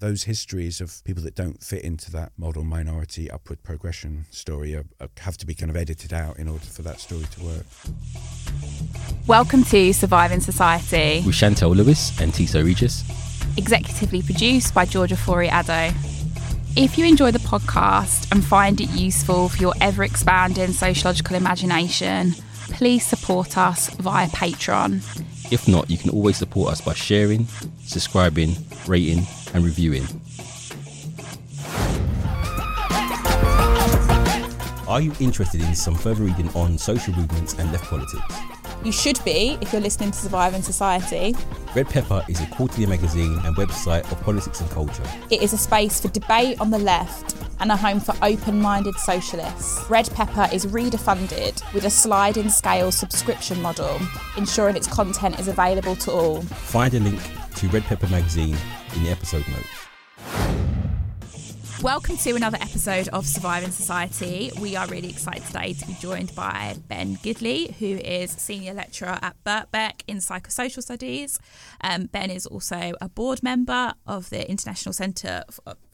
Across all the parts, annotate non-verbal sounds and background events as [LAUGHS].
those histories of people that don't fit into that model minority upward progression story are, are, have to be kind of edited out in order for that story to work. Welcome to Surviving Society. With Chantelle Lewis and Tissot Regis. Executively produced by Georgia Fori Addo. If you enjoy the podcast and find it useful for your ever expanding sociological imagination, please support us via Patreon. If not, you can always support us by sharing, subscribing, rating, and reviewing. Are you interested in some further reading on social movements and left politics? You should be if you're listening to Surviving Society. Red Pepper is a quarterly magazine and website of politics and culture. It is a space for debate on the left and a home for open minded socialists. Red Pepper is reader funded with a sliding scale subscription model, ensuring its content is available to all. Find a link to Red Pepper magazine in the episode notes. Welcome to another episode of Surviving Society. We are really excited today to be joined by Ben Gidley, who is Senior Lecturer at Birkbeck in Psychosocial Studies. Um, ben is also a board member of the International Centre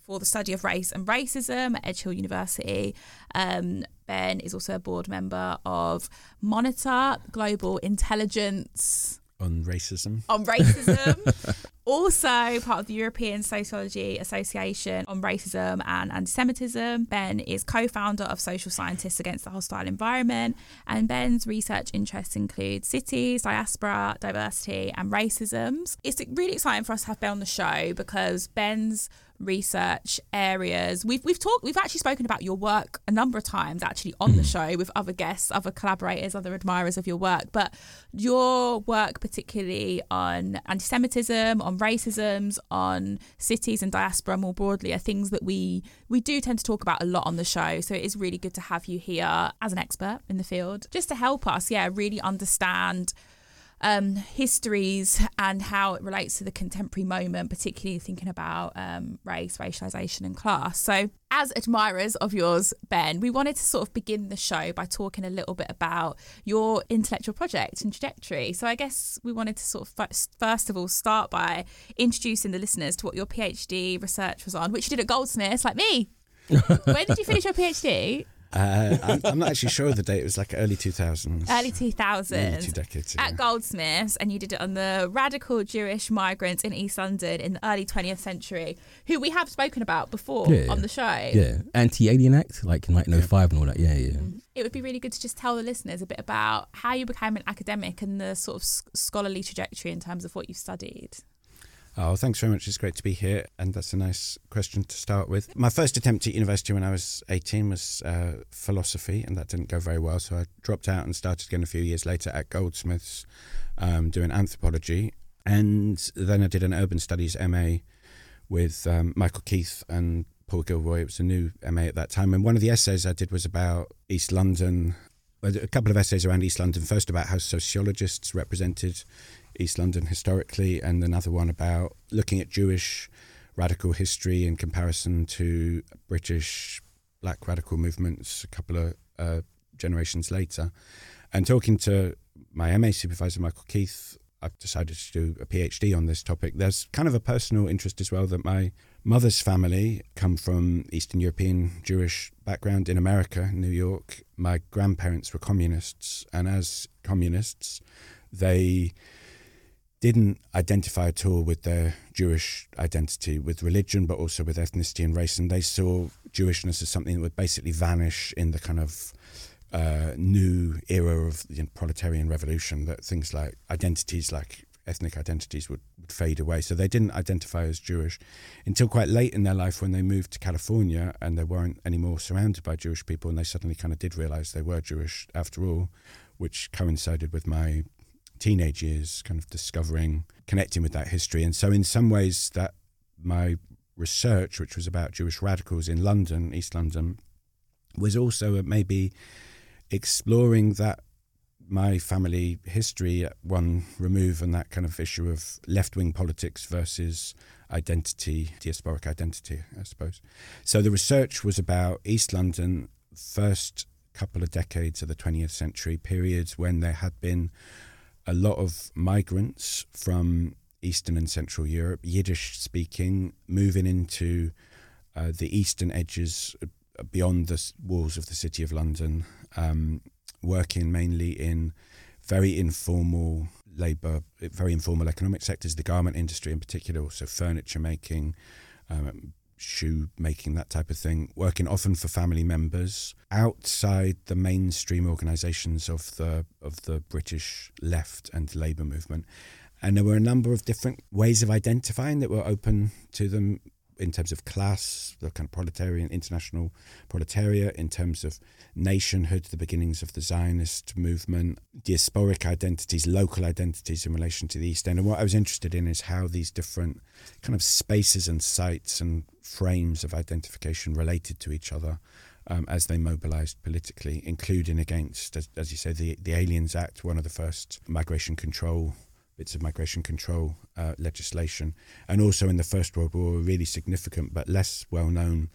for the Study of Race and Racism at Edge Hill University. Um, ben is also a board member of Monitor Global Intelligence on racism. On racism. [LAUGHS] also part of the European Sociology Association on Racism and Anti-Semitism. Ben is co-founder of Social Scientists Against the Hostile Environment, and Ben's research interests include cities, diaspora, diversity, and racisms. It's really exciting for us to have Ben on the show because Ben's research areas. We've we've talked we've actually spoken about your work a number of times actually on mm. the show with other guests, other collaborators, other admirers of your work. But your work particularly on anti-Semitism, on racisms, on cities and diaspora more broadly are things that we we do tend to talk about a lot on the show. So it is really good to have you here as an expert in the field, just to help us, yeah, really understand um, histories and how it relates to the contemporary moment, particularly thinking about um, race, racialization, and class. So, as admirers of yours, Ben, we wanted to sort of begin the show by talking a little bit about your intellectual project and trajectory. So, I guess we wanted to sort of first of all start by introducing the listeners to what your PhD research was on, which you did at Goldsmiths, like me. [LAUGHS] when did you finish your PhD? Uh, I'm, I'm, not actually sure of the date. It was like early 2000s. Early 2000s. two decades ago. At Goldsmiths, and you did it on the radical Jewish migrants in East London in the early 20th century, who we have spoken about before yeah, on the show. Yeah, Anti-Alien Act, like in 1905 yeah. and all that. Yeah, yeah. Mm-hmm. It would be really good to just tell the listeners a bit about how you became an academic and the sort of scholarly trajectory in terms of what you've studied. Oh, thanks very much. It's great to be here. And that's a nice question to start with. My first attempt at university when I was 18 was uh, philosophy, and that didn't go very well. So I dropped out and started again a few years later at Goldsmiths um, doing anthropology. And then I did an urban studies MA with um, Michael Keith and Paul Gilroy. It was a new MA at that time. And one of the essays I did was about East London, a couple of essays around East London. First about how sociologists represented East London historically, and another one about looking at Jewish radical history in comparison to British black radical movements a couple of uh, generations later. And talking to my MA supervisor, Michael Keith, I've decided to do a PhD on this topic. There's kind of a personal interest as well that my mother's family come from Eastern European Jewish background in America, New York. My grandparents were communists, and as communists, they didn't identify at all with their Jewish identity, with religion, but also with ethnicity and race. And they saw Jewishness as something that would basically vanish in the kind of uh, new era of the proletarian revolution, that things like identities like ethnic identities would, would fade away. So they didn't identify as Jewish until quite late in their life when they moved to California and they weren't anymore surrounded by Jewish people. And they suddenly kind of did realize they were Jewish after all, which coincided with my teenage years, kind of discovering, connecting with that history. And so, in some ways, that my research, which was about Jewish radicals in London, East London, was also maybe exploring that my family history at one remove and that kind of issue of left wing politics versus identity, diasporic identity, I suppose. So the research was about East London, first couple of decades of the 20th century, periods when there had been a lot of migrants from Eastern and Central Europe, Yiddish speaking, moving into uh, the eastern edges uh, beyond the walls of the City of London, um, working mainly in very informal labour, very informal economic sectors, the garment industry in particular, also furniture making, um, shoe making, that type of thing, working often for family members outside the mainstream organisations of the of the British left and labour movement. And there were a number of different ways of identifying that were open to them in terms of class, the kind of proletarian, international proletariat, in terms of nationhood, the beginnings of the Zionist movement, diasporic identities, local identities in relation to the East End. And what I was interested in is how these different kind of spaces and sites and frames of identification related to each other. Um, as they mobilized politically, including against, as, as you say, the, the Aliens Act, one of the first migration control bits of migration control uh, legislation, and also in the First World War, a really significant but less well known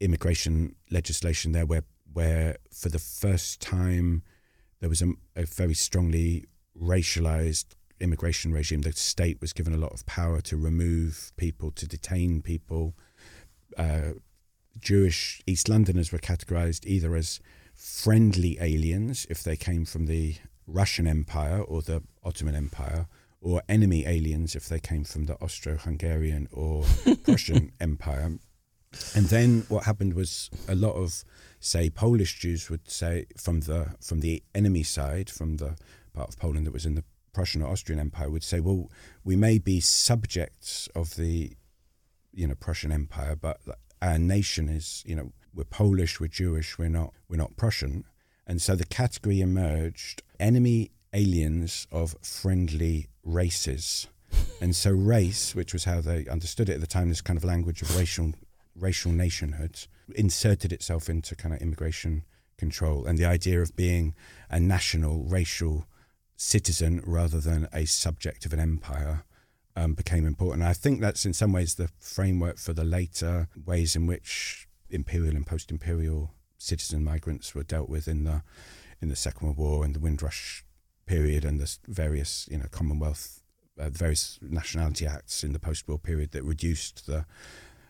immigration legislation there, where where for the first time there was a, a very strongly racialized immigration regime. The state was given a lot of power to remove people, to detain people. Uh, Jewish East Londoners were categorized either as friendly aliens if they came from the Russian Empire or the Ottoman Empire, or enemy aliens if they came from the Austro-Hungarian or [LAUGHS] Prussian Empire. And then what happened was a lot of, say, Polish Jews would say from the from the enemy side, from the part of Poland that was in the Prussian or Austrian Empire, would say, well, we may be subjects of the, you know, Prussian Empire, but our nation is, you know, we're Polish, we're Jewish, we're not, we're not Prussian. And so the category emerged: enemy aliens of friendly races. and so race, which was how they understood it at the time, this kind of language of racial racial nationhood, inserted itself into kind of immigration control and the idea of being a national racial citizen rather than a subject of an empire um, became important. I think that's in some ways the framework for the later ways in which imperial and post-imperial citizen migrants were dealt with in the in the Second World War and the Windrush period and the various you know Commonwealth, uh, various nationality acts in the post-war period that reduced the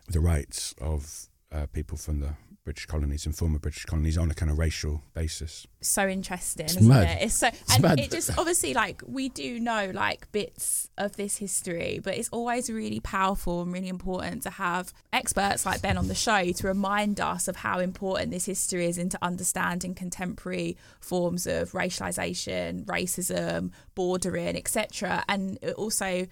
the rights of uh, people from the British colonies and former British colonies on a kind of racial basis. So interesting, It's isn't mad. it? It's so, It's and mad. it just obviously like we do know like bits of this history, but it's always really powerful and really important to have experts like Ben on the show to remind us of how important this history is into understanding contemporary forms of racialization, racism, bordering, etc. And it also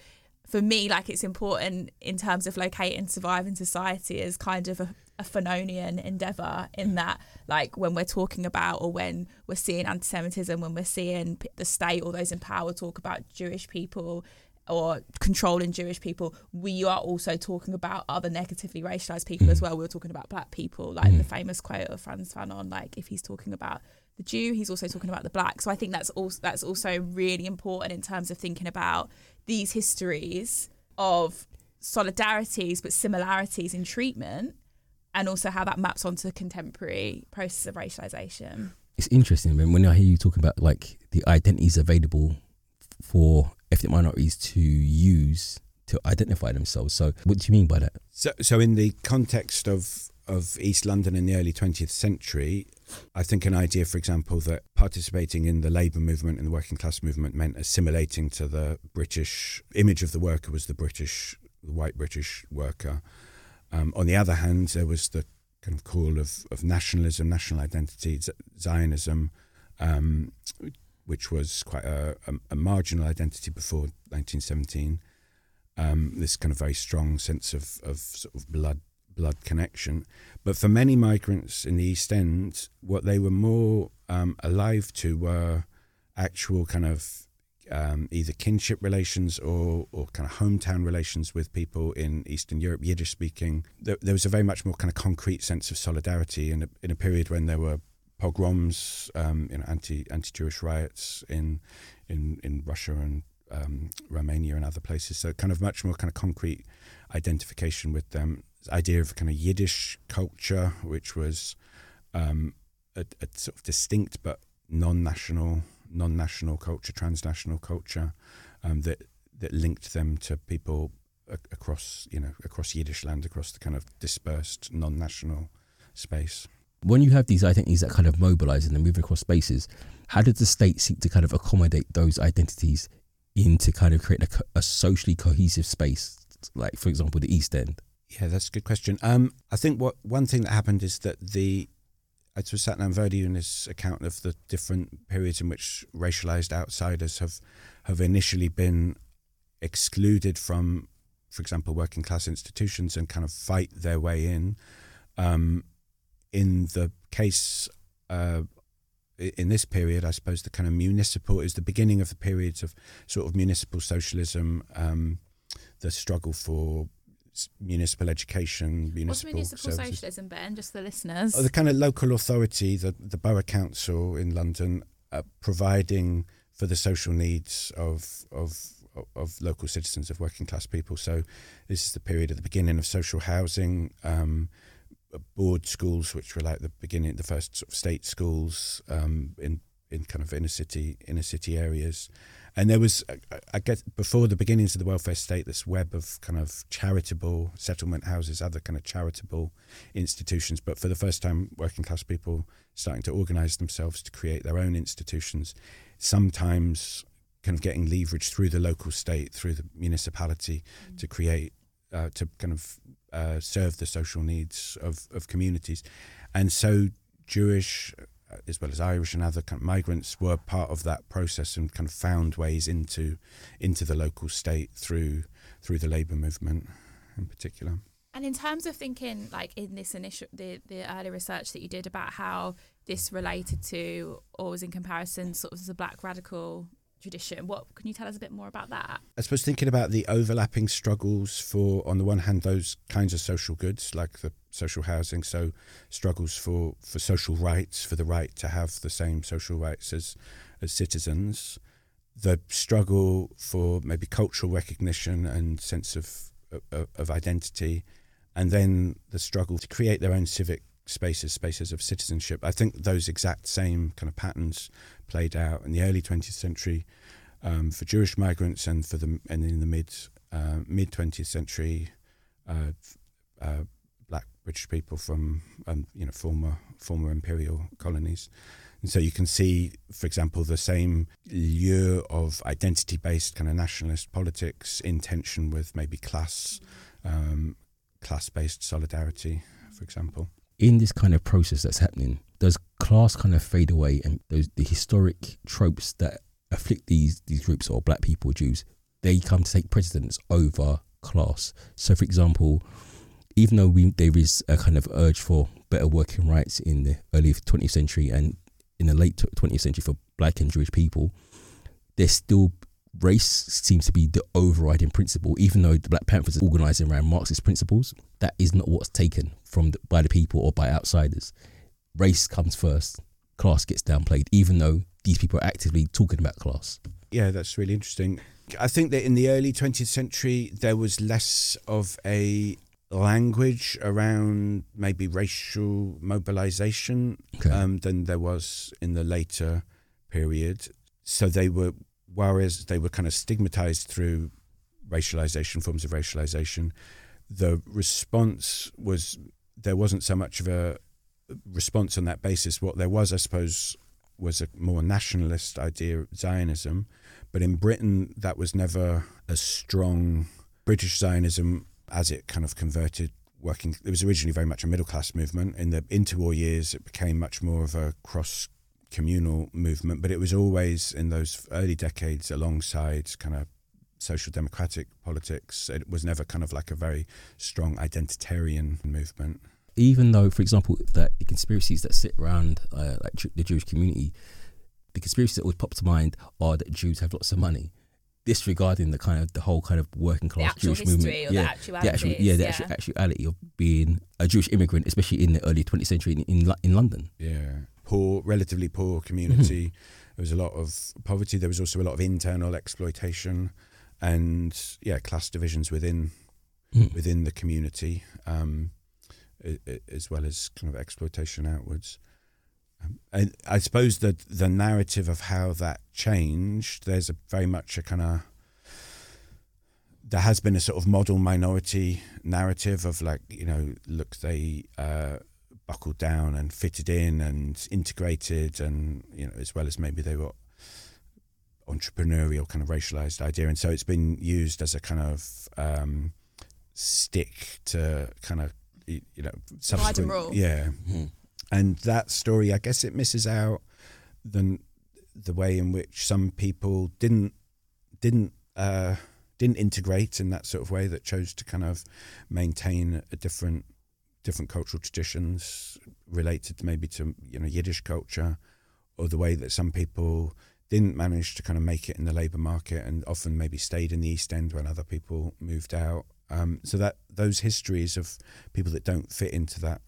for me, like it's important in terms of locating surviving society as kind of a, a Fanonian endeavor in that, like when we're talking about or when we're seeing anti-Semitism, when we're seeing the state or those in power talk about Jewish people or controlling Jewish people, we are also talking about other negatively racialized people as mm. well. We are talking about black people, like the mm. famous quote of Frantz Fanon, like if he's talking about the Jew, he's also talking about the black. So I think that's also that's also really important in terms of thinking about these histories of solidarities but similarities in treatment and also how that maps onto the contemporary process of racialization. It's interesting when when I hear you talking about like the identities available for ethnic minorities to use to identify themselves. So, what do you mean by that? So, so in the context of of East London in the early 20th century, I think an idea, for example, that participating in the labour movement and the working class movement meant assimilating to the British image of the worker was the British, the white British worker. Um, on the other hand, there was the kind of call of, of nationalism, national identity, Zionism, um, which was quite a, a, a marginal identity before 1917. Um, this kind of very strong sense of, of sort of blood blood connection. But for many migrants in the East End, what they were more um, alive to were actual kind of um, either kinship relations or, or kind of hometown relations with people in Eastern Europe, Yiddish speaking. There, there was a very much more kind of concrete sense of solidarity in a, in a period when there were pogroms, um, you know, anti anti Jewish riots in in in Russia and um, Romania and other places. So kind of much more kind of concrete identification with them. This idea of kind of Yiddish culture, which was um, a, a sort of distinct but non-national non-national culture, transnational culture um, that that linked them to people a- across you know across Yiddish land, across the kind of dispersed non-national space. When you have these identities that kind of mobilize and they're moving across spaces, how did the state seek to kind of accommodate those identities into kind of creating a, a socially cohesive space, like for example the East End? Yeah, that's a good question. Um, I think what one thing that happened is that the it was Satnam Virdee in his account of the different periods in which racialized outsiders have have initially been excluded from, for example, working class institutions and kind of fight their way in. Um, in the case uh, in this period, I suppose the kind of municipal is the beginning of the periods of sort of municipal socialism, um, the struggle for municipal education, municipal, What's municipal services. socialism, Ben? Just for listeners. Oh, the kind of local authority, the, the borough council in London, uh, providing for the social needs of, of of local citizens, of working class people. So this is the period at the beginning of social housing, um, board schools, which were like the beginning, the first sort of state schools um, in in kind of inner city inner city areas. And there was, I- guess, before the beginnings of the welfare state, this web of kind of charitable settlement houses, other kind of charitable institutions. But for the first time, working class people starting to organise themselves to create their own institutions, sometimes kind of getting leverage through the local state, through the municipality, to create, uh, to kind of uh, serve the social needs of, of communities. And so Jewish, Uh, as well as Irish and other kind of migrants, were part of that process and kind of found ways into into the local state through through the labour movement in particular. And in terms of thinking, like in this initial, the, the early research that you did about how this related to or was in comparison sort of the black radical tradition, what can you tell us a bit more about that? I suppose thinking about the overlapping struggles for, on the one hand, those kinds of social goods like the social housing, so struggles for, for social rights, for the right to have the same social rights as, as citizens, the struggle for maybe cultural recognition and sense of, of, of identity, and then the struggle to create their own civic spaces, spaces of citizenship. I think those exact same kind of patterns played out in the early 20th century um, for Jewish migrants and for the and in the mid uh, mid 20th century uh, uh, black British people from um, you know former former imperial colonies. And so you can see, for example, the same lure of identity based kind of nationalist politics in tension with maybe class um, class based solidarity, for example. In this kind of process that's happening, does class kind of fade away and those the historic tropes that afflict these these groups or black people, Jews, they come to take precedence over class. So, for example, even though we there is a kind of urge for better working rights in the early 20th century and in the late 20th century for black and Jewish people, there's still race seems to be the overriding principle, even though the Black Panthers is organising around Marxist principles. That is not what's taken from the, by the people or by outsiders. Race comes first, class gets downplayed, even though these people are actively talking about class. Yeah, that's really interesting. I think that in the early 20th century, there was less of a language around maybe racial mobilization Okay. um, than there was in the later period. So they were, whereas they were kind of stigmatized through racialization, forms of racialization, the response was there wasn't so much of a response on that basis. What there was, I suppose, was a more nationalist idea of Zionism. But in Britain, that was never a strong British Zionism as it kind of converted working. It was originally very much a middle class movement. In the interwar years, it became much more of a cross communal movement. But it was always in those early decades alongside kind of social democratic politics. It was never kind of like a very strong identitarian movement. Even though, for example, that the conspiracies that sit around uh, like the Jewish community, the conspiracies that always pop to mind are that Jews have lots of money, disregarding the kind of the whole kind of working class actual Jewish movement. or the yeah, actuality. the actual yeah the actual actuality of being a Jewish immigrant, especially in the early 20th century in in, in London. Yeah, poor, relatively poor community. There was a lot of poverty. There was also a lot of internal exploitation, and yeah, class divisions within Mhm. within the community, um, as well as kind of exploitation outwards. Um, and I suppose that the narrative of how that changed, there's a very much a kind of there has been a sort of model minority narrative of like you know look they uh, buckled down and fitted in and integrated and you know as well as maybe they were entrepreneurial kind of racialized idea and so it's been used as a kind of um, stick to kind of you know subsequent rule. yeah mm-hmm. and that story I guess it misses out the the way in which some people didn't didn't uh, didn't integrate in that sort of way that chose to kind of maintain a different different cultural traditions related maybe to you know Yiddish culture or the way that some people didn't manage to kind of make it in the labour market and often maybe stayed in the East End when other people moved out. Um, so that those histories of people that don't fit into that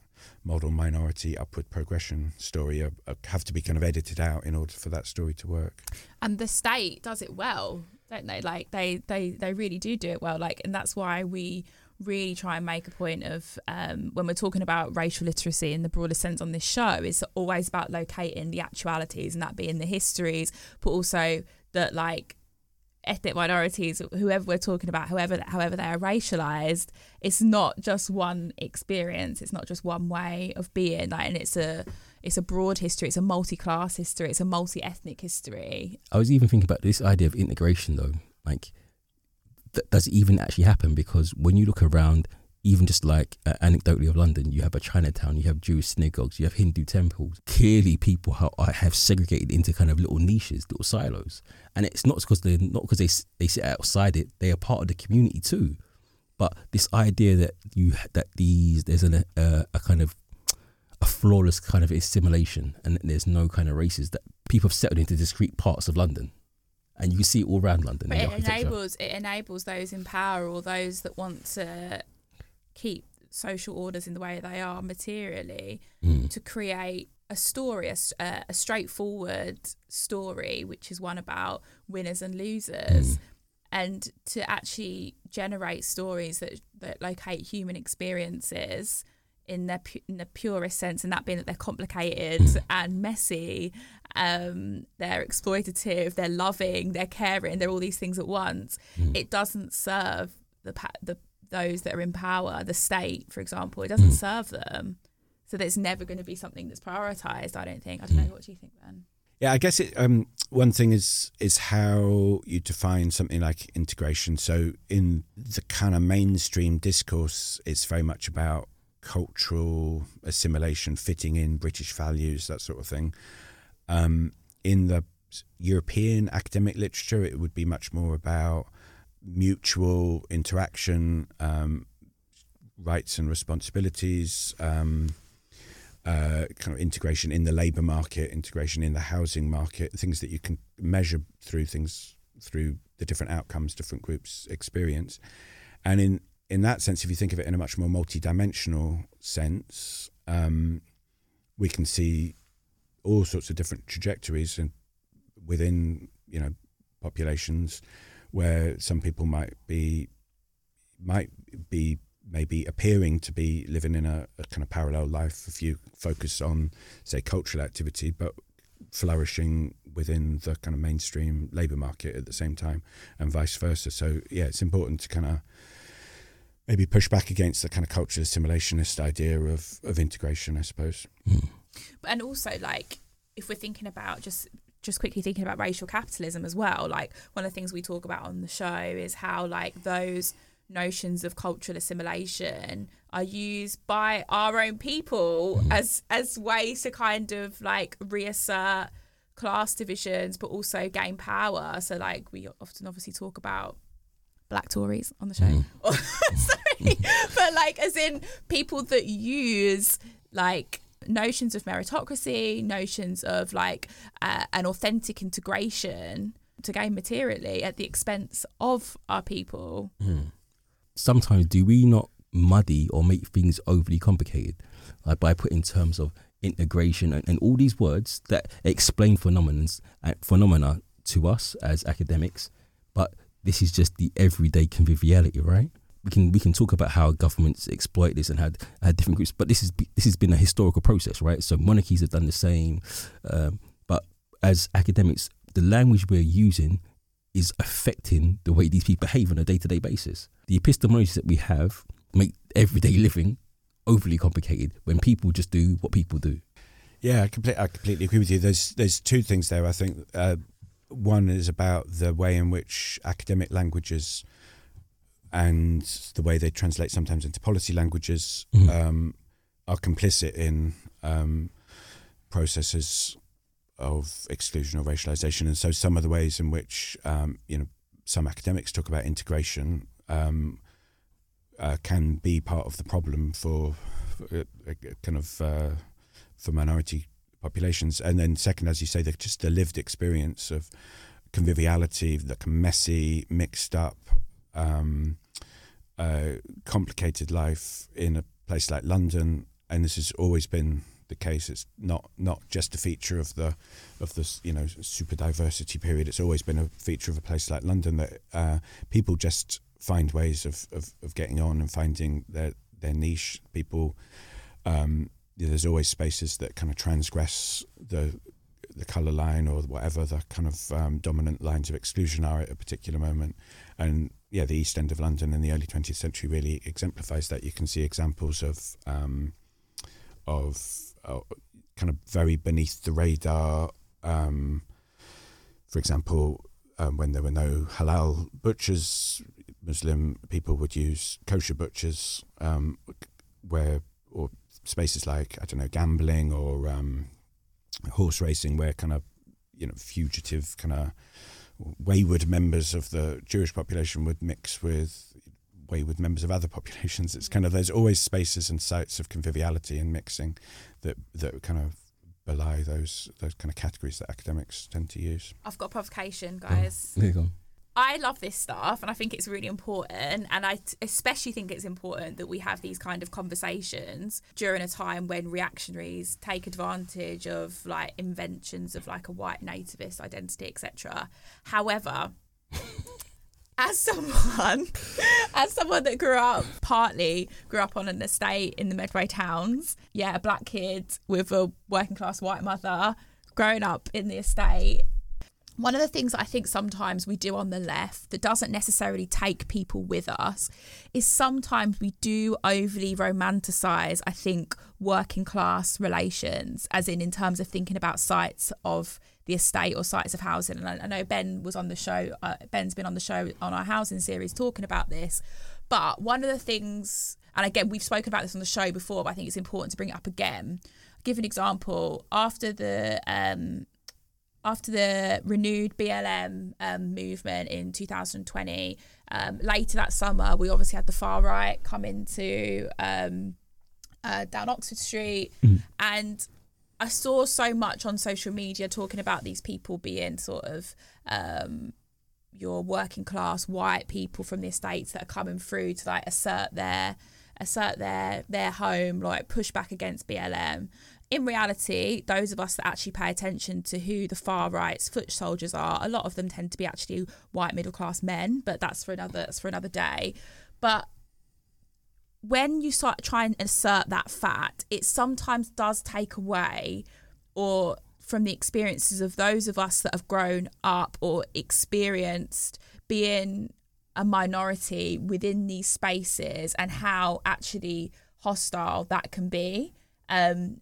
model minority upward progression story are, are, have to be kind of edited out in order for that story to work. And the state does it well, don't they? Like they they they really do do it well. Like, and that's why we really try and make a point of um, when we're talking about racial literacy in the broader sense on this show it's always about locating the actualities and that being the histories but also that like ethnic minorities whoever we're talking about however however they are racialized it's not just one experience. It's not just one way of being. Like and it's a it's a broad history. It's a multi-class history. It's a multi-ethnic history. I was even thinking about this idea of integration though. Like th- does even actually happen? Because when you look around, even just like uh, anecdotally of London, you have a Chinatown, you have Jewish synagogues, you have Hindu temples. Clearly, people ha- have segregated into kind of little niches, little silos, and it's not because they're not because they they sit outside it; they are part of the community too. But this idea that you that these there's uh, a kind of a flawless kind of assimilation, and there's no kind of races that people have settled into discrete parts of London and you can see it all around London. But it enables it enables those in power or those that want to keep social orders in the way they are materially mm. to create a story, a, a, straightforward story, which is one about winners and losers. Mm. And to actually generate stories that, that locate human experiences in their in the purest sense, and that being that they're complicated mm. and messy, um, they're exploitative, they're loving, they're caring, they're all these things at once. Mm. It doesn't serve the the those that are in power, the state, for example. It doesn't mm. serve them, so there's never going to be something that's prioritized. I don't think. I don't know. What do you think, Ben? Yeah, I guess it, um, one thing is is how you define something like integration. So in the kind of mainstream discourse, it's very much about cultural assimilation, fitting in British values, that sort of thing. Um, in the European academic literature, it would be much more about mutual interaction, um, rights and responsibilities, um, uh, kind of integration in the labour market, integration in the housing market, things that you can measure through things through the different outcomes different groups experience. And in in that sense, if you think of it in a much more multi-dimensional sense, um, we can see all sorts of different trajectories and within you know populations where some people might be might be maybe appearing to be living in a, a kind of parallel life. If you focus on say cultural activity but flourishing within the kind of mainstream labor market at the same time and vice versa. So yeah it's important to kind of maybe push back against the kind of cultural assimilationist idea of, of integration, I suppose. Mm. And also, like, if we're thinking about just just quickly thinking about racial capitalism as well, like one of the things we talk about on the show is how like those notions of cultural assimilation are used by our own people mm. as as ways to kind of like reassert class divisions but also gain power so like we often obviously talk about black Tories on the show. Mm. [LAUGHS] Sorry, [LAUGHS] but like as in people that use like notions of meritocracy, notions of like uh, an authentic integration to gain materially at the expense of our people. Mm. Sometimes do we not muddy or make things overly complicated, like by putting terms of integration and, and all these words that explain phenomena, uh, phenomena to us as academics, but this is just the everyday conviviality, right? We can we can talk about how governments exploit this and had had different groups, but this is this has been a historical process, right? So monarchies have done the same, um, but as academics, the language we're using is affecting the way these people behave on a day to day basis. The epistemologies that we have make everyday living overly complicated when people just do what people do. Yeah, I completely, I completely agree with you. There's there's two things there. I think uh, one is about the way in which academic languages and the way they translate sometimes into policy languages Mhm. um, are complicit in um, processes of exclusion or racialization. And so some of the ways in which um, you know some academics talk about integration um, uh, can be part of the problem for, for uh, kind of uh, for minority populations. And then second, as you say, the, just the lived experience of conviviality, the messy, mixed up, um, uh, complicated life in a place like London. And this has always been the case. It's not not just a feature of the of this you know super diversity period. It's always been a feature of a place like London that uh, people just find ways of, of, of getting on and finding their their niche. People um, there's always spaces that kind of transgress the the color line or whatever the kind of um, dominant lines of exclusion are at a particular moment. And yeah, the East End of London in the early 20th century really exemplifies that. You can see examples of um, of uh, kind of very beneath the radar. Um, for example, um, when there were no halal butchers, Muslim people would use kosher butchers, um, where spaces like I don't know gambling or um, horse racing, where kind of you know fugitive kind of wayward members of the Jewish population would mix with wayward members of other [LAUGHS] populations. It's kind of there's always spaces and sites of conviviality and mixing that that kind of belie those those kind of categories that academics tend to use. I've got a provocation, guys. There you go. I love this stuff and I think it's really important. And I t- especially think it's important that we have these kind of conversations during a time when reactionaries take advantage of like inventions of like a white nativist identity, etc. However, [LAUGHS] as someone as someone that grew up partly grew up on an estate in the Medway towns, yeah, a black kid with a working class white mother growing up in the estate one of the things I think sometimes we do on the left that doesn't necessarily take people with us is sometimes we do overly romanticize, I think, working class relations, as in in terms of thinking about sites of the estate or sites of housing. And I, I know Ben was on the show, uh, Ben's been on the show on our housing series talking about this. But one of the things, and again, we've spoken about this on the show before, but I think it's important to bring it up again. I'll give an example. After the um, after the renewed BLM um, movement in 2020, um, later that summer, we obviously had the far right come into um, uh, down Oxford Street, and I saw so much on social media talking about these people being sort of um, your working class white people from the estates that are coming through to like assert their assert their their home, like push back against BLM in reality, those of us that actually pay attention to who the far right's foot soldiers are, a lot of them tend to be actually white middle class men, but that's for another that's for another day. But when you start trying to assert that fact, it sometimes does take away or from the experiences of those of us that have grown up or experienced being a minority within these spaces and how actually hostile that can be. Um,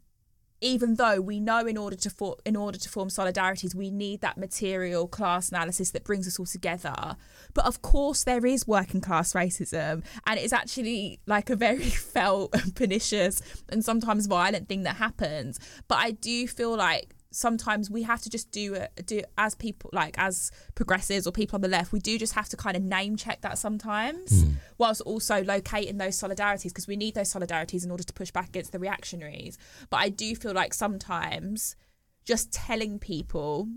even though we know in order to for, in order to form solidarities we need that material class analysis that brings us all together but of course there is working class racism and it's actually like a very [LAUGHS] felt pernicious and sometimes violent thing that happens but i do feel like sometimes we have to just do it do as people like as progressives or people on the left we do just have to kind of name check that sometimes hmm. whilst also locating those solidarities because we need those solidarities in order to push back against the reactionaries. But i do feel like sometimes just telling people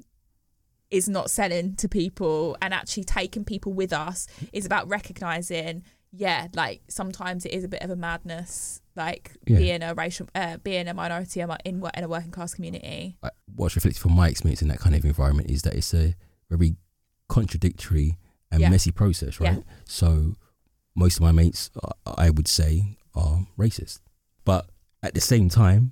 is not selling to people and actually taking people with us is about recognizing yeah like sometimes it is a bit of a madness like Yeah. being a racial uh, being a minority in in a working class community what's reflected from my experience in that kind of environment is that it's a very contradictory and Yeah. messy process, right? Yeah. So most of my mates, I would say, are racist, but at the same time,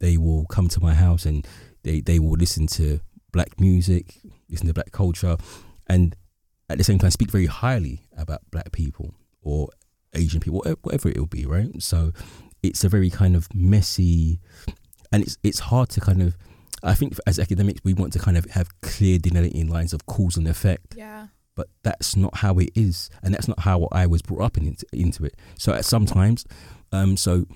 they will come to my house and they, they will listen to black music, listen to black culture, and at the same time speak very highly about black people or Asian people, whatever it will be, right? So it's a very kind of messy, and it's it's hard to kind of. I think as academics, we want to kind of have clear delineating lines of cause and effect. Yeah. But that's not how it is, and that's not how I was brought up in, into, into it. So at sometimes, um, so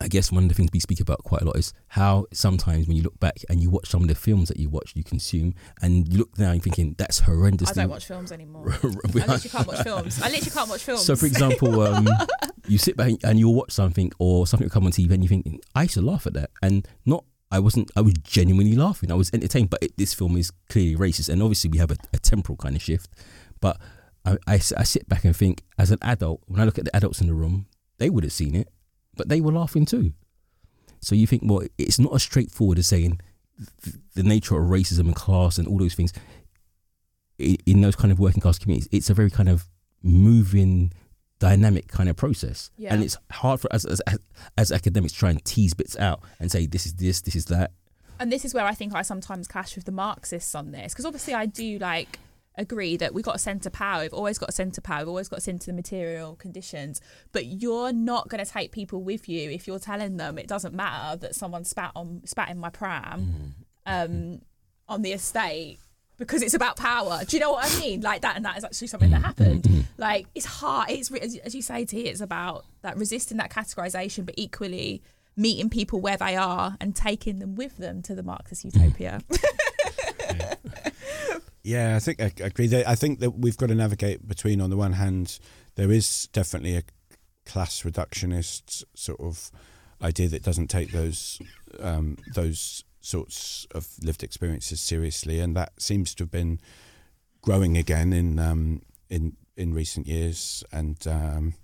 I guess one of the things we speak about quite a lot is how sometimes when you look back and you watch some of the films that you watch, you consume, and you look now and thinking that's horrendous. I don't watch films anymore. [LAUGHS] I literally can't watch films. I literally can't watch films. So, for example, um, [LAUGHS] you sit back and you'll watch something or something will come on TV and you think, I used to laugh at that, and not. I wasn't. I was genuinely laughing. I was entertained. But it, this film is clearly racist, and obviously we have a, a temporal kind of shift. But I, I, I sit back and think, as an adult, when I look at the adults in the room, they would have seen it but they were laughing too. So you think, well, it's not as straightforward as saying the nature of racism and class and all those things in those kind of working class communities. It's a very kind of moving, dynamic kind of process, yeah. and it's hard for us as, as, as academics try and tease bits out and say this is this, this is that. And this is where I think I sometimes clash with the Marxists on this because obviously I do like agree that we've got a centre power. We've always got a centre power. We've always got a centre the material conditions. But you're not going to take people with you if you're telling them it doesn't matter that someone spat on spat in my pram mm-hmm. um, on the estate because it's about power. Do you know what I mean? Like that, and that is actually something that happened. Mm-hmm. Like it's hard. It's as you say, T. It's about that resisting that categorization, but equally meeting people where they are and taking them with them to the Marxist utopia. [LAUGHS] Yeah, I think I agree. I think that we've got to navigate between, on the one hand, there is definitely a class reductionist sort of idea that doesn't take those um, those sorts of lived experiences seriously, and that seems to have been growing again in um, in in recent years. And um,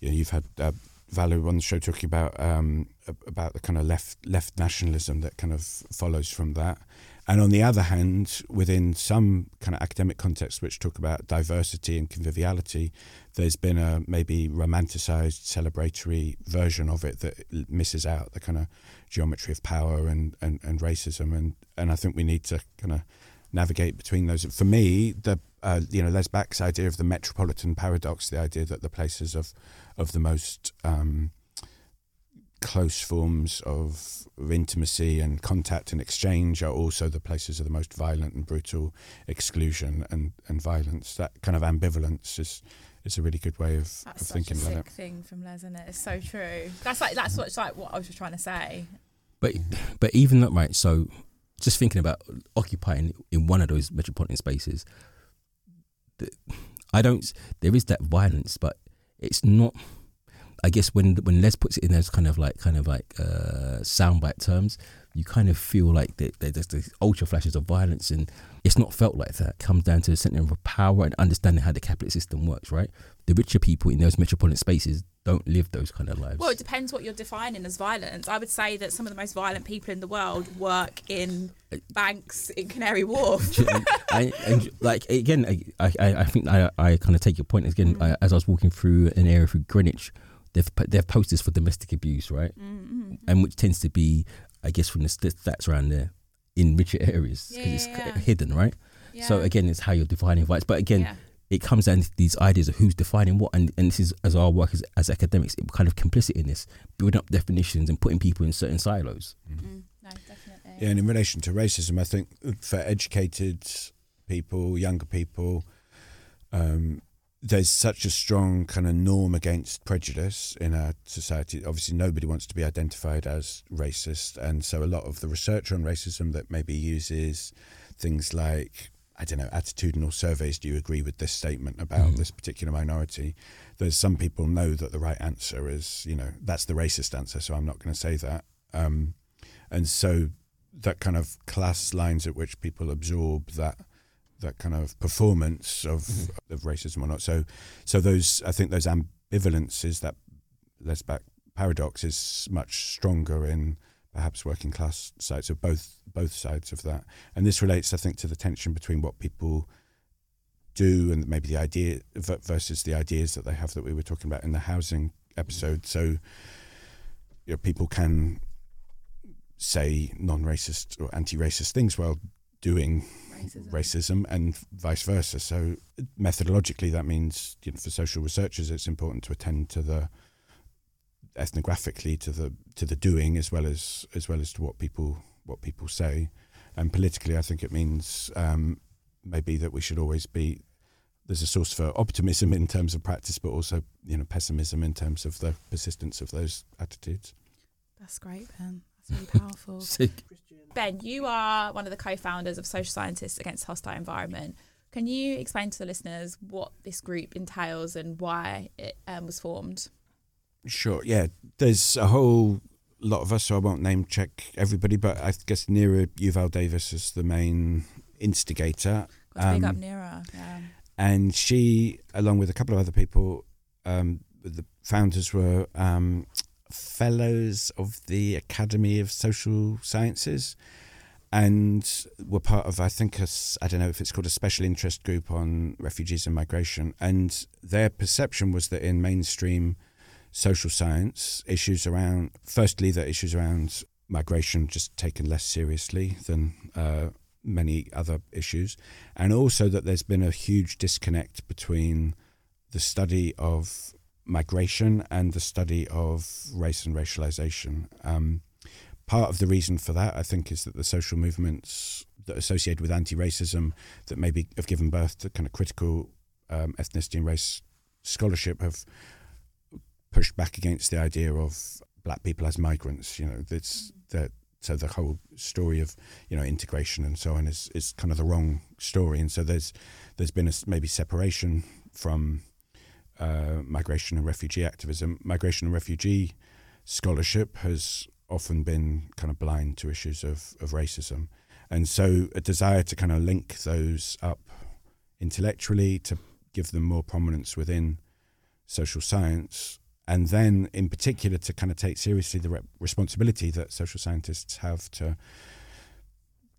you know, you've had uh, Valerie on the show talking about um, about the kind of left left nationalism that kind of follows from that. And on the other hand, within some kind of academic contexts which talk about diversity and conviviality, there's been a maybe romanticized celebratory version of it that misses out the kind of geometry of power and, and, and racism. And, and I think we need to kind of navigate between those. For me, the uh, you know Les Back's idea of the metropolitan paradox, the idea that the places of of the most um, close forms of, of intimacy and contact and exchange are also the places of the most violent and brutal exclusion and, and violence. That kind of ambivalence is is a really good way of, that's of thinking about it. thing from Les, isn't it? It's so true. That's like that's what's like what I was just trying to say. But but even that right, so just thinking about occupying in one of those metropolitan spaces, I don't. There is that violence, but it's not I guess when when Les puts it in those kind of like kind of like uh, soundbite terms, you kind of feel like that there's the ultra flashes of violence, and it's not felt like that. It comes down to the center of power and understanding how the capitalist system works. Right, the richer people in those metropolitan spaces don't live those kind of lives. Well, it depends what you're defining as violence. I would say that some of the most violent people in the world work in banks in Canary Wharf. [LAUGHS] I, like again, I, I, I think I, I kind of take your point again. Mm. I, as I was walking through an area through Greenwich, they've they have posters for domestic abuse, right? Mm-hmm. And which tends to be, I guess, from the stats around there in richer areas because yeah, it's yeah. hidden, right? Yeah. So again, it's how you're defining violence. But again, it comes down to these ideas of who's defining what, and, and this is as our work as, as academics, it kind of complicit in this, building up definitions and putting people in certain silos. Mm. Mm, no, definitely. Yeah, and in relation to racism, I think for educated people, younger people, um, there's such a strong kind of norm against prejudice in our society. Obviously, nobody wants to be identified as racist, and so a lot of the research on racism that maybe uses things like I don't know attitudinal surveys. Do you agree with this statement about mm. this particular minority? There's some people know that the right answer is you know that's the racist answer, so I'm not going to say that. Um, and so that kind of class lines at which people absorb that that kind of performance of mm-hmm. of racism or not. So so those I think those ambivalences that Les Back paradox is much stronger in perhaps working class sides of both both sides of that. And this relates I think to the tension between what people do and maybe the idea versus the ideas that they have that we were talking about in the housing episode. So you know, people can say non-racist or anti-racist things while doing Racism. racism and vice versa. So methodologically, that means you know, for social researchers, it's important to attend to the ethnographically to the to the doing as well as as well as to what people what people say, and politically, I think it means um, maybe that we should always be there's a source for optimism in terms of practice, but also you know pessimism in terms of the persistence of those attitudes. That's great, Ben. That's really powerful. [LAUGHS] Sick. ben, you are one of the co-founders of Social Scientists Against Hostile Environment. Can you explain to the listeners what this group entails and why it um, was formed? Sure. Yeah. There's a whole lot of us, so I won't name check everybody, but I guess Nira Yuval Davis is the main instigator. Got to big Um, up Nira. Yeah. and she, along with a couple of other people, um, the founders were um, fellows of the Academy of Social Sciences, and were part of, I think, a, I don't know if it's called a special interest group on refugees and migration. And their perception was that in mainstream social science, issues around, firstly, that issues around migration just taken less seriously than uh, many other issues, and also that there's been a huge disconnect between the study of migration and the study of race and racialization. Um, part of the reason for that, I think, is that the social movements that associated with anti-racism that maybe have given birth to kind of critical um, ethnicity and race scholarship have pushed back against the idea of black people as migrants. You know, that's that. So the whole story of you know integration and so on is is kind of the wrong story, and so there's there's been a maybe separation from uh, migration and refugee activism. Migration and refugee scholarship has often been kind of blind to issues of, of racism. And so a desire to kind of link those up intellectually, to give them more prominence within social science, and then in particular to kind of take seriously the re- responsibility that social scientists have to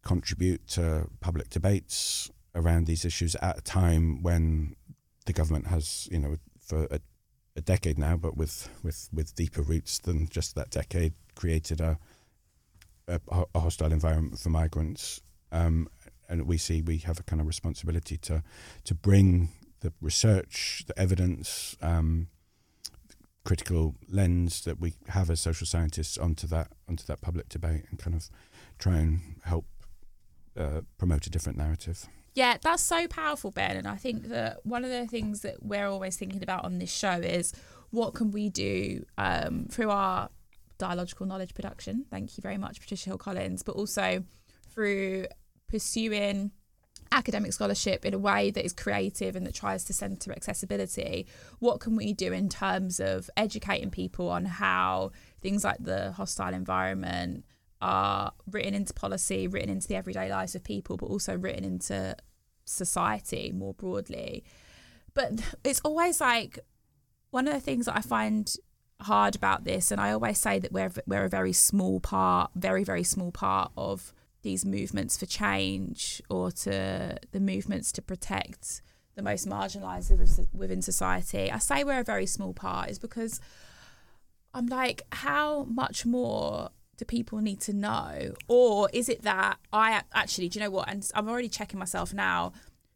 contribute to public debates around these issues at a time when the government has, you know, for a, a decade now, but with, with, with deeper roots than just that decade, created a, a, a hostile environment for migrants. Um, and we see we have a kind of responsibility to to bring the research, the evidence, um, critical lens that we have as social scientists onto that onto that public debate and kind of try and help uh, promote a different narrative. Yeah, that's so powerful, Ben. And I think that one of the things that we're always thinking about on this show is what can we do um, through our dialogical knowledge production. Thank you very much, Patricia Hill Collins, but also through pursuing academic scholarship in a way that is creative and that tries to centre accessibility. What can we do in terms of educating people on how things like the hostile environment are written into policy, written into the everyday lives of people, but also written into society more broadly. But it's always like one of the things that I find hard about this, and I always say that we're we're a very small part, very very small part of these movements for change or to the movements to protect the most marginalised within- within society. I say we're a very small part is because I'm like, how much more do people need to know? Or is it that I actually, do you know what? And I'm already checking myself now.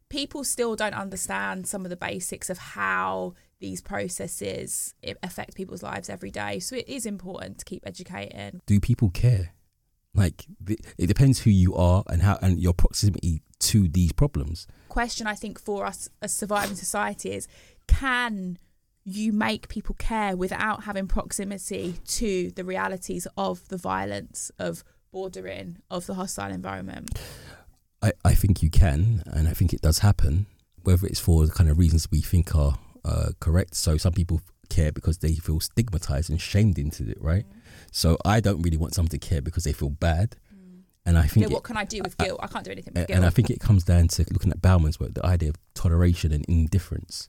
People still don't understand some of the basics of how these processes affect people's lives every day. So it is important to keep educating. do people care? Like it depends who you are and how and your proximity to these problems. question I think for us as surviving society is can you make people care without having proximity to the realities of the violence of bordering of the hostile environment? I, I think you can, and I think it does happen, whether it's for the kind of reasons we think are uh, correct. So some people care because they feel stigmatized and shamed into it, right? So I don't really want someone to care because they feel bad, and I think it- what can I do with guilt? I can't do anything with guilt And I think it comes down to looking at Bauman's work, the idea of toleration and indifference.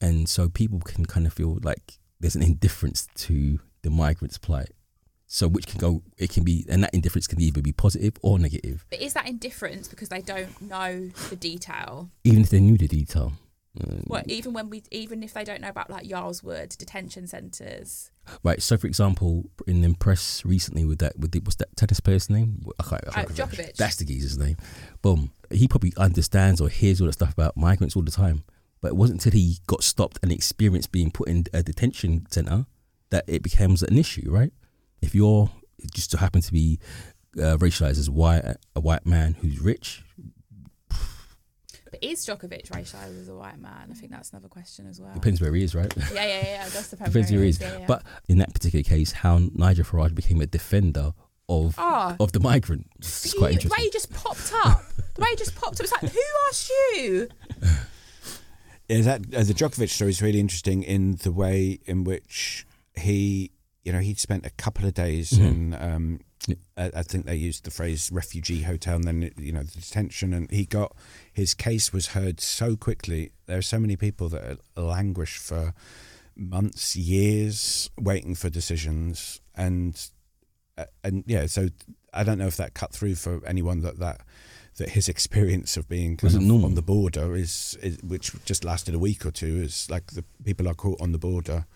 And so people can kind of feel like there's an indifference to the migrant's plight. So which can go, it can be, and that indifference can either be positive or negative, but is that indifference because they don't know the detail even if they knew the detail. What even when we even if they don't know about like Yarl's Wood detention centres. Right. So, for example, in the press recently with that, with the, what's that tennis player's name? I can't, I can't Uh, Djokovic. That's the geezer's name. Boom. He probably understands or hears all that stuff about migrants all the time. But it wasn't until he got stopped and experienced being put in a detention centre that it becomes an issue, right? If you're just so happen to be uh, racialized as white, a white man who's rich, But is Djokovic racialised as a white man? I think that's another question as well. depends where he is, right? Yeah, yeah, yeah. That's the depends where he is. Yeah, yeah. But in that particular case, how Nigel Farage became a defender of Oh. of the migrant is You- quite the way he just popped up, the way he just popped up, it's like, who asked you? [LAUGHS] Yeah, that uh, the Djokovic story is really interesting in the way in which he, you know, he'd spent a couple of days Mhm. in. Um, I, I think they used the phrase refugee hotel, and then you know the detention, and he got his case was heard so quickly. There are so many people that languish for months, years, waiting for decisions, and uh, and yeah, so I don't know if that cut through for anyone that that that his experience of being kind of on the border is, is which just lasted a week or two is like the people are caught on the border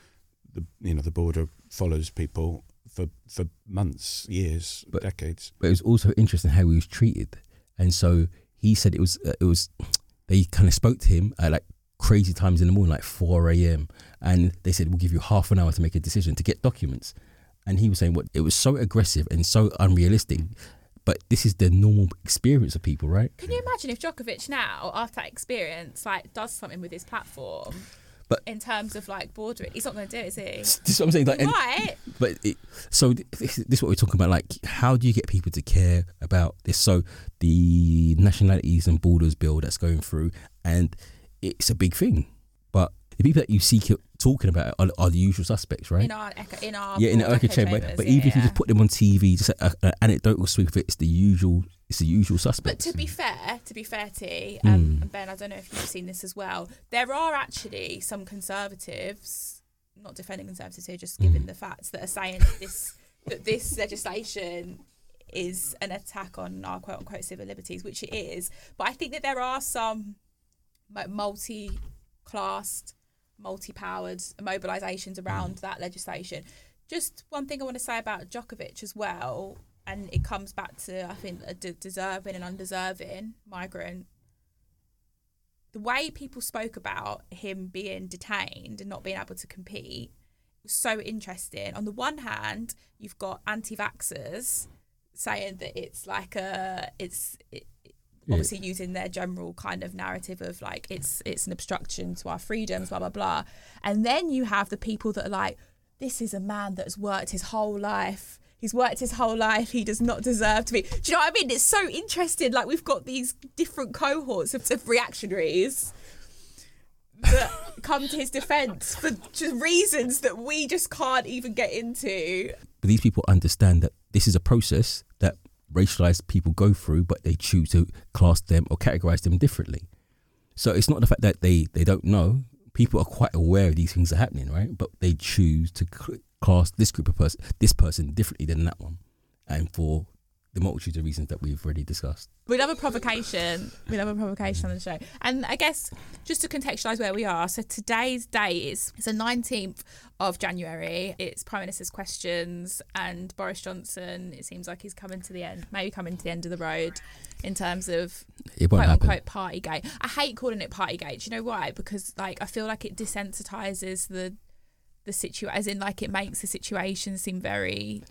the you know the border follows people for for months years But- decades but it was also interesting how he was treated. And so he said it was uh, it was they kind of spoke to him at like crazy times in the morning, like four a.m. And they said we'll give you half an hour to make a decision to get documents. And he was saying what it was so aggressive and so unrealistic. But this is the normal experience of people, right? Can you imagine if Djokovic now, after that experience, like does something with his platform? But- in terms of like bordering, he's not going to do it, is he? This is what I'm saying. Like, and- right. but it, so this, this is what we're talking about. Like, how do you get people to care about this? So the nationalities and borders bill that's going through, and it's a big thing. But the people that you see talking about are, are the usual suspects, right? In our echo, in our yeah, in the echo echo chamber. chambers, But yeah, even if you yeah. just put them on TV, just a, an anecdotal sweep of it, it's the usual. It's the usual suspects. But to be fair, to be fair, T, um, Mm. and Ben, I don't know if you've seen this as well. There are actually some conservatives, not defending conservatives here, just giving Mm. the facts that are saying that this that this [LAUGHS] legislation is an attack on our quote unquote civil liberties, which it is. But I think that there are some like multi-classed, multi-powered mobilisations around that legislation. Just one thing I want to say about Djokovic as well, and it comes back to I think a de- deserving and undeserving migrant. The way people spoke about him being detained and not being able to compete was so interesting. On the one hand, you've got anti-vaxxers saying that it's like a it's it, Yeah. obviously using their general kind of narrative of like it's it's an obstruction to our freedoms blah blah blah. And then you have the people that are like this is a man that has worked his whole life. He's worked his whole life. He does not deserve to be. Do you know what i mean? It's so interesting. Like we've got these different cohorts of, of reactionaries that [LAUGHS] come to his defense for just reasons that we just can't even get into. But these people understand that this is a process that racialized people go through, but they choose to class them or categorize them differently. So it's not the fact that they, they don't know. People are quite aware of these things are happening, right? But they choose to class this group of person, this person differently than that one, and for the multitude of reasons that we've already discussed. We love a provocation. We love a provocation on the show. And I guess just to contextualise where we are, so today's date is it's the 19th of January. It's Prime Minister's questions and Boris Johnson, it seems like he's coming to the end, maybe coming to the end of the road in terms of quote happen. unquote partygate. I hate calling it partygate. Do you know why? Because like I feel like it desensitizes the the situ as in like it makes the situation seem very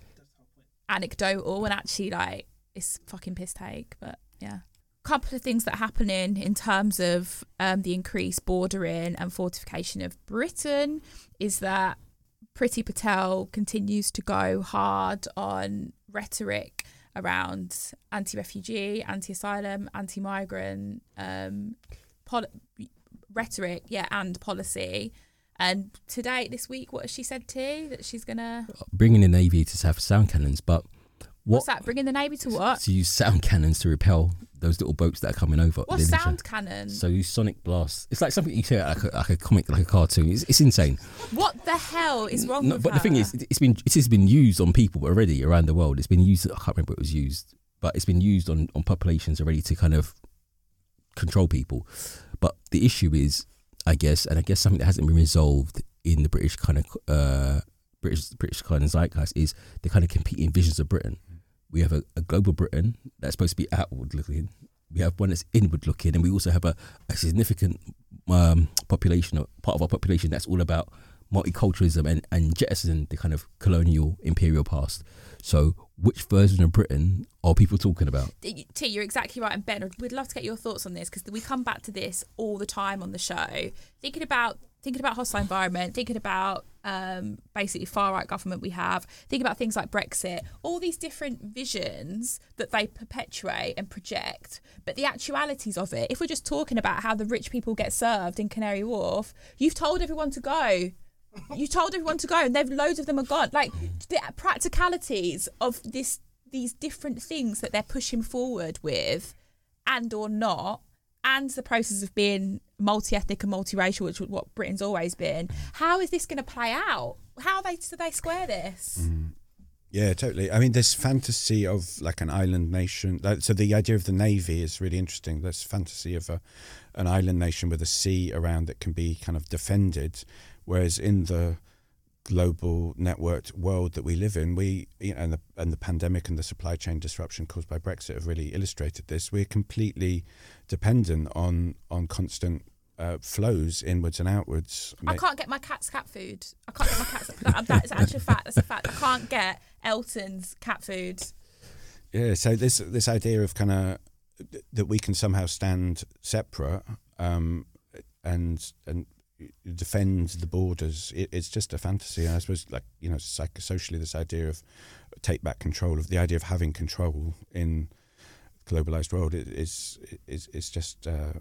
anecdotal when actually like it's fucking piss take. But yeah. Couple of things that are happening in terms of um, the increased bordering and fortification of Britain is that Priti Patel continues to go hard on rhetoric around anti-refugee, anti-asylum, anti-migrant um, pol- rhetoric, yeah, and policy. And today, this week, what has she said to that she's gonna Bringing in navy to have sound cannons, but what what's that? Bringing the navy to what? to use sound cannons to repel those little boats that are coming over. They're sound cannon? So use sonic blasts. It's like something you say like a, like a comic, like a cartoon. It's, it's insane. What the hell is wrong No, with but her? the thing is, it's been it has been used on people already around the world. It's been used. I can't remember what it was used, but it's been used on on populations already to kind of control people. But the issue is, I guess, and I guess something that hasn't been resolved in the British kind of uh, British British kind of zeitgeist is the kind of competing visions of Britain. We have a, a global Britain that's supposed to be outward looking. We have one that's inward looking, and we also have a, a significant um, population, part of our population that's all about multiculturalism and, and jettisoning the kind of colonial imperial past. So, which version of Britain are people talking about? T, you're exactly right. And Ben, we'd love to get your thoughts on this because we come back to this all the time on the show. Thinking about thinking about hostile environment, thinking about um, basically far right government we have, thinking about things like Brexit, all these different visions that they perpetuate and project. But the actualities of it, if we're just talking about how the rich people get served in Canary Wharf, you've told everyone to go you told everyone to go, and they've loads of them are gone. Like the practicalities of this, these different things that they're pushing forward with, and or not, and the process of being multi-ethnic and multiracial, which is what Britain's always been. How is this going to play out? How they do they square this? Mm. Yeah, totally. I mean, this fantasy of like an island nation. So the idea of the navy is really interesting. This fantasy of a, an island nation with a sea around that can be kind of defended Whereas in the global networked world that we live in, we you know, and the and the pandemic and the supply chain disruption caused by Brexit have really illustrated this. We're completely dependent on on constant uh, flows inwards and outwards. I can't get my cat's cat food. I can't get my cat's. that, that's actually a fact. That's a fact. I can't get Elton's cat food. Yeah. So this this idea of kind of that we can somehow stand separate um, and and defend the borders. It, it's just a fantasy. And I suppose, like you know, psychosocially, this idea of take back control of the idea of having control in globalized world is is is just uh,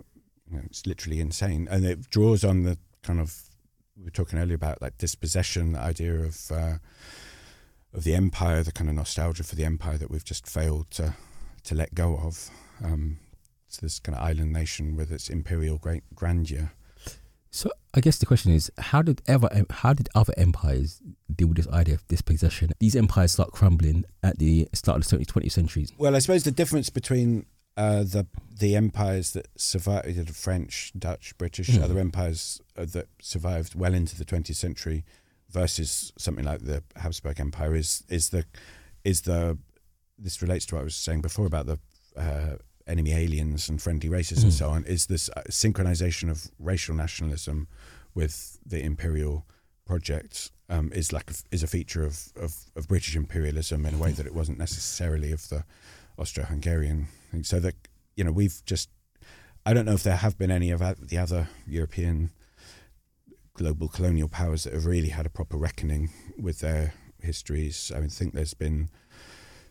you know, it's literally insane, and it draws on the kind of we were talking earlier about like dispossession, the idea of uh, of the empire, the kind of nostalgia for the empire that we've just failed to to let go of. Um, so this kind of island nation with its imperial great grandeur. So I guess the question is, how did ever, how did other empires deal with this idea of dispossession? These empires start crumbling at the start of the 20th century. Well, I suppose the difference between uh, the the empires that survived, the French, Dutch, British, mm. other empires uh, that survived well into the 20th century, versus something like the Habsburg Empire, is is the is the this relates to what I was saying before about the uh, enemy aliens and friendly races mm. and so on is this uh, synchronization of racial nationalism with the imperial project um, is like a, is a feature of, of, of, British imperialism in a way that it wasn't necessarily of the Austro-Hungarian thing. So that you know we've just I don't know if there have been any of the other European global colonial powers that have really had a proper reckoning with their histories. I mean, I think there's been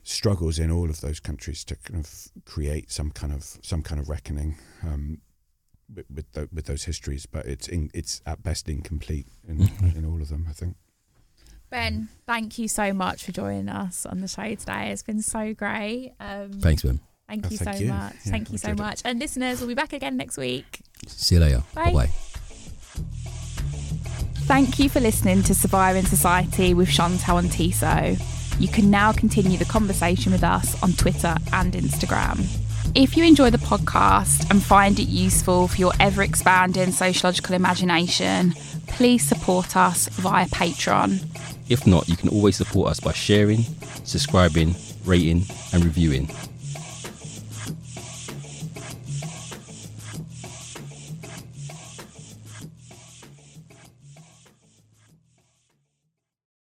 struggles in all of those countries to kind of create some kind of some kind of reckoning um, with with, the, with, those histories, but it's in, it's at best incomplete in, mm-hmm. in all of them. I think. Ben, thank you so much for joining us on the show today. It's been so great. Um, Thanks, Ben. Thank oh, you thank so you. much. Yeah, thank you so much. It. And listeners, we'll be back again next week. See you later. Bye bye. Thank you for listening to Surviving Society with Chantelle and Tissot you can now continue the conversation with us on Twitter and Instagram. If you enjoy the podcast and find it useful for your ever expanding sociological imagination, please support us via Patreon. If not, you can always support us by sharing, subscribing, rating, and reviewing.